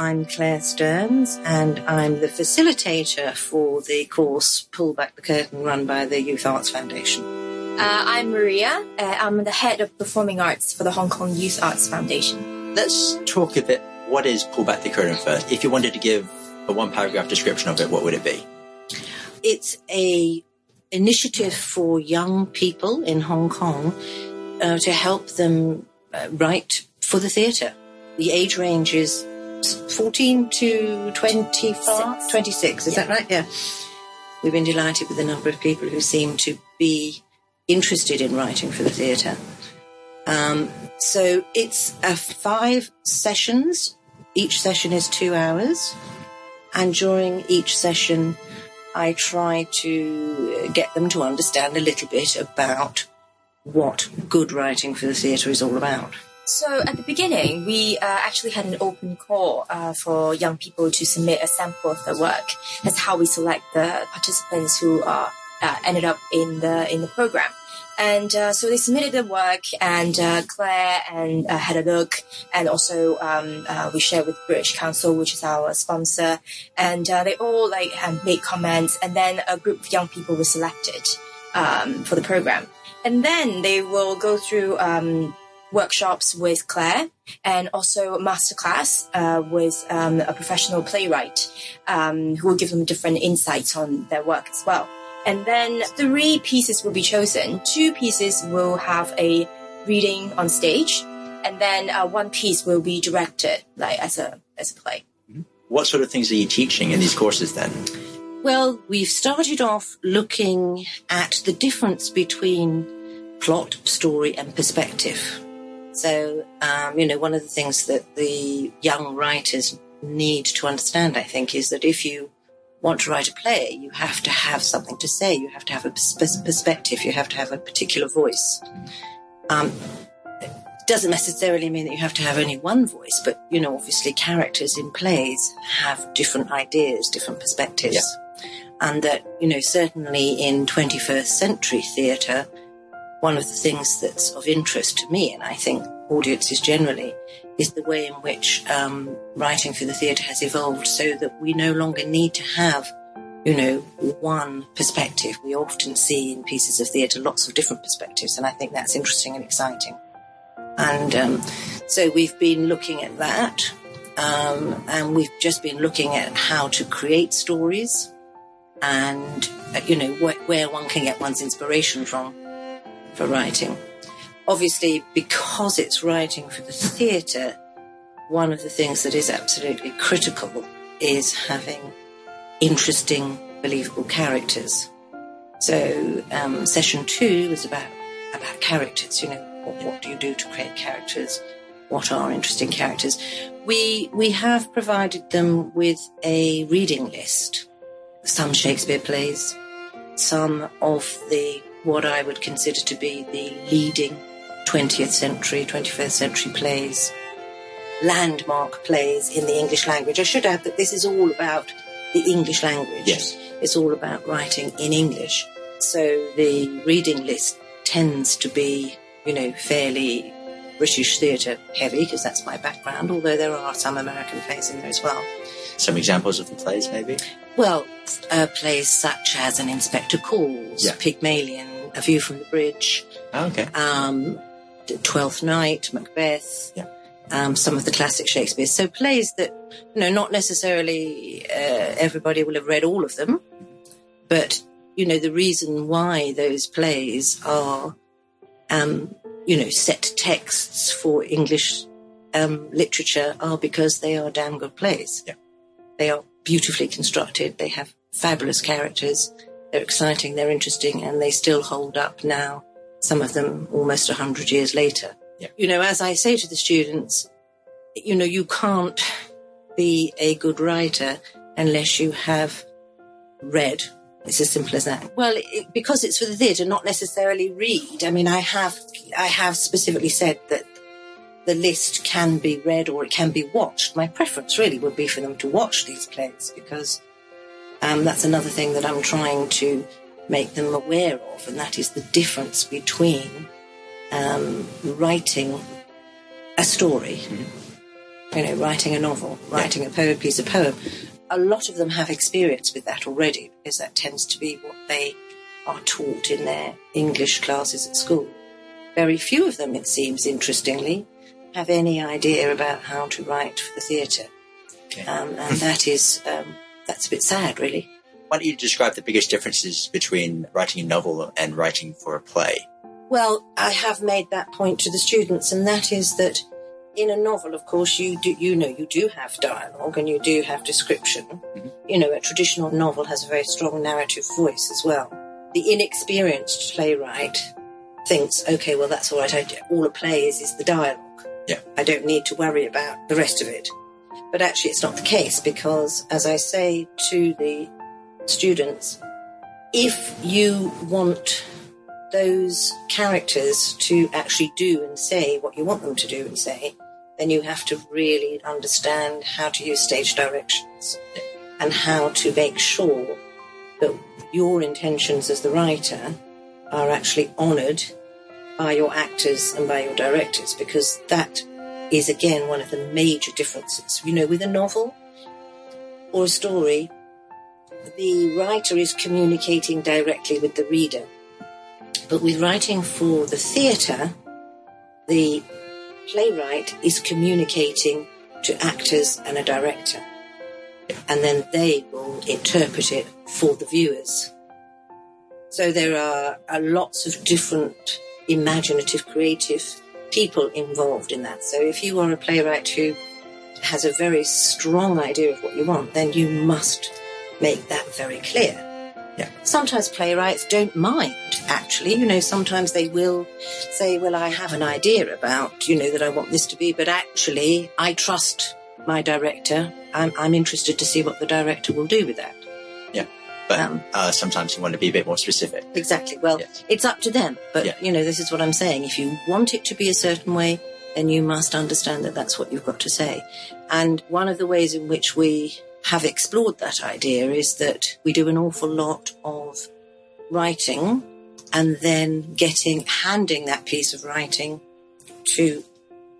I'm Claire Stearns, and I'm the facilitator for the course Pull Back the Curtain run by the Youth Arts Foundation. Uh, I'm Maria. Uh, I'm the head of performing arts for the Hong Kong Youth Arts Foundation. Let's talk a bit. What is Pull Back the Curtain first? If you wanted to give a one paragraph description of it, what would it be? It's a initiative for young people in Hong Kong uh, to help them uh, write for the theatre. The age range is 14 to 25, 26, is Yeah. that right? Yeah. We've been delighted with the number of people who seem to be interested in writing for the theatre. Um, so it's uh, five sessions. Each session is two hours. And during each session, I try to get them to understand a little bit about what good writing for the theatre is all about. So at the beginning, we uh, actually had an open call uh, for young people to submit a sample of their work. That's how we select the participants who are uh, ended up in the in the program. And uh, so they submitted their work, and uh, Claire and uh, had a look, and also um, we shared with British Council, which is our sponsor, and they all like um, made comments, and then a group of young people were selected um, for the program, and then they will go through um, workshops with Claire and also a masterclass uh, with um, a professional playwright um, who will give them different insights on their work as well. And then three pieces will be chosen. Two pieces will have a reading on stage, and then uh, one piece will be directed like as a as a play. What sort of things are you teaching in these courses then? Well, we've started off looking at the difference between plot, story, and perspective. So, um, you know, one of the things that the young writers need to understand, I think, is that if you want to write a play, you have to have something to say. You have to have a pers- perspective. You have to have a particular voice. Um, it doesn't necessarily mean that you have to have only one voice, but you know, obviously, characters in plays have different ideas, different perspectives, and that you know, certainly in 21st century theatre, one of the things that's of interest to me, and I think audiences generally, is the way in which um, writing for the theatre has evolved so that we no longer need to have, you know, one perspective. We often see in pieces of theatre lots of different perspectives, and I think that's interesting and exciting. And um, so we've been looking at that, um, and we've just been looking at how to create stories and, uh, you know, wh- where one can get one's inspiration from for writing. Obviously, because it's writing for the theatre, one of the things that is absolutely critical is having interesting, believable characters. So, um, session two was about about characters. You know, what, what do you do to create characters? What are interesting characters? We we have provided them with a reading list. Some Shakespeare plays, some of the what I would consider to be the leading 20th century, 21st century plays, landmark plays in the English language. I should add that this is all about the English language. Yes. It's all about writing in English. So the reading list tends to be, you know, fairly British theatre heavy because that's my background, although there are some American plays in there as well. Some examples of the plays, maybe? Well, uh, plays such as An Inspector Calls, Yeah. Pygmalion, A View from the Bridge, Oh, okay. um, Twelfth Night, Macbeth, Yeah. um, some of the classic Shakespeare. So plays that, you know, not necessarily uh, everybody will have read all of them, but you know, the reason why those plays are, um, you know, set texts for English um, literature are because they are damn good plays. Yeah. They are beautifully constructed. They have fabulous characters. They're exciting. They're interesting, and they still hold up now. Some of them almost a hundred years later. Yeah. You know, as I say to the students, you know, you can't be a good writer unless you have read. It's as simple as that. Well, it, because it's for the theatre, not necessarily read. I mean, I have, I have specifically said that the list can be read or it can be watched. My preference really would be for them to watch these plays because um, that's another thing that I'm trying to make them aware of, and that is the difference between um, writing a story you know, writing a novel, writing a poem, piece of poem, a lot of them have experience with that already because that tends to be what they are taught in their English classes at school. Very few of them, it seems, interestingly, have any idea about how to write for the theatre. Okay. Um, and that is, um, that's a bit sad, really. Why don't you describe the biggest differences between writing a novel and writing for a play? Well, I have made that point to the students, and that is that in a novel, of course, you do, you know, you do have dialogue and you do have description. Mm-hmm. You know, a traditional novel has a very strong narrative voice as well. The inexperienced playwright thinks, okay, well, that's all right. I, all a play is is the dialogue. Yeah. I don't need to worry about the rest of it. But actually, it's not the case because, as I say to the students, if you want those characters to actually do and say what you want them to do and say, then you have to really understand how to use stage directions and how to make sure that your intentions as the writer are actually honoured by your actors and by your directors because that is again one of the major differences. You know, with a novel or a story, the writer is communicating directly with the reader. But with writing for the theatre, the playwright is communicating to actors and a director. And then they will interpret it for the viewers. So there are, lots of different imaginative, creative people involved in that. So if you are a playwright who has a very strong idea of what you want, then you must make that very clear. Yeah. Sometimes playwrights don't mind, actually. You know, sometimes they will say, well, I have an idea about, you know, that I want this to be, but actually I trust my director. I'm, I'm interested to see what the director will do with that. Yeah. But Um, uh, sometimes you want to be a bit more specific. Exactly. Well, Yes. it's up to them. But, Yeah. you know, this is what I'm saying. If you want it to be a certain way, then you must understand that that's what you've got to say. And one of the ways in which we have explored that idea is that we do an awful lot of writing and then getting, handing that piece of writing to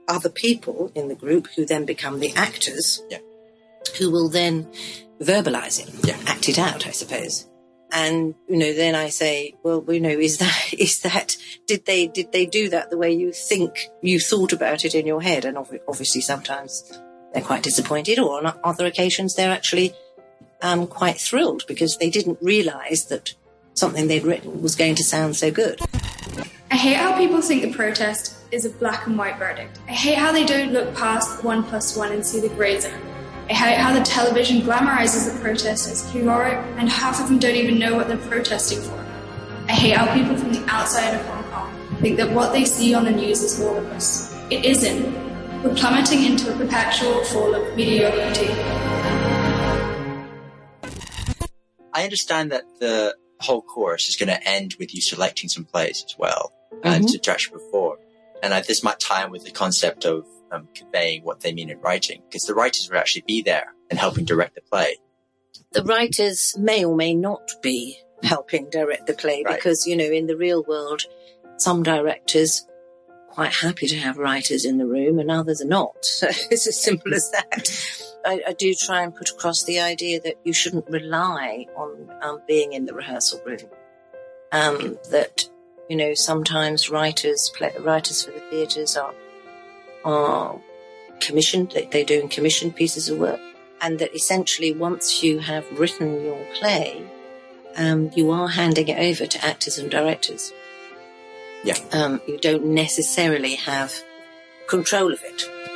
other people in the group who then become the actors Yeah. who will then verbalize it, Yeah. act it out, I suppose. And you know, then I say, well, you know, is that is that did they did they do that the way you think you thought about it in your head? And obvi- obviously, sometimes they're quite disappointed, or on other occasions they're actually um, quite thrilled because they didn't realise that something they'd written was going to sound so good. I hate how people think the protest is a black and white verdict. I hate how they don't look past one plus one and see the grey zone. I hate how the television glamorizes the protest as heroic and half of them don't even know what they're protesting for. I hate how people from the outside of Hong Kong think that what they see on the news is all of us. It isn't. We're plummeting into a perpetual fall of mediocrity. I understand that the whole course is going to end with you selecting some plays as well, and to to actually perform. And I, this might tie in with the concept of um, conveying what they mean in writing, because the writers will actually be there and helping direct the play. the writers may or may not be helping direct the play Right. because, you know, in the real world, some directors are quite happy to have writers in the room and others are not. So it's as simple as that. I, I do try and put across the idea that you shouldn't rely on um, being in the rehearsal room. Um, that, you know, sometimes writers, play, writers for the theatres are, are commissioned, they, they're doing commissioned pieces of work and that essentially once you have written your play, um, you are handing it over to actors and directors. Yeah. Um, you don't necessarily have control of it.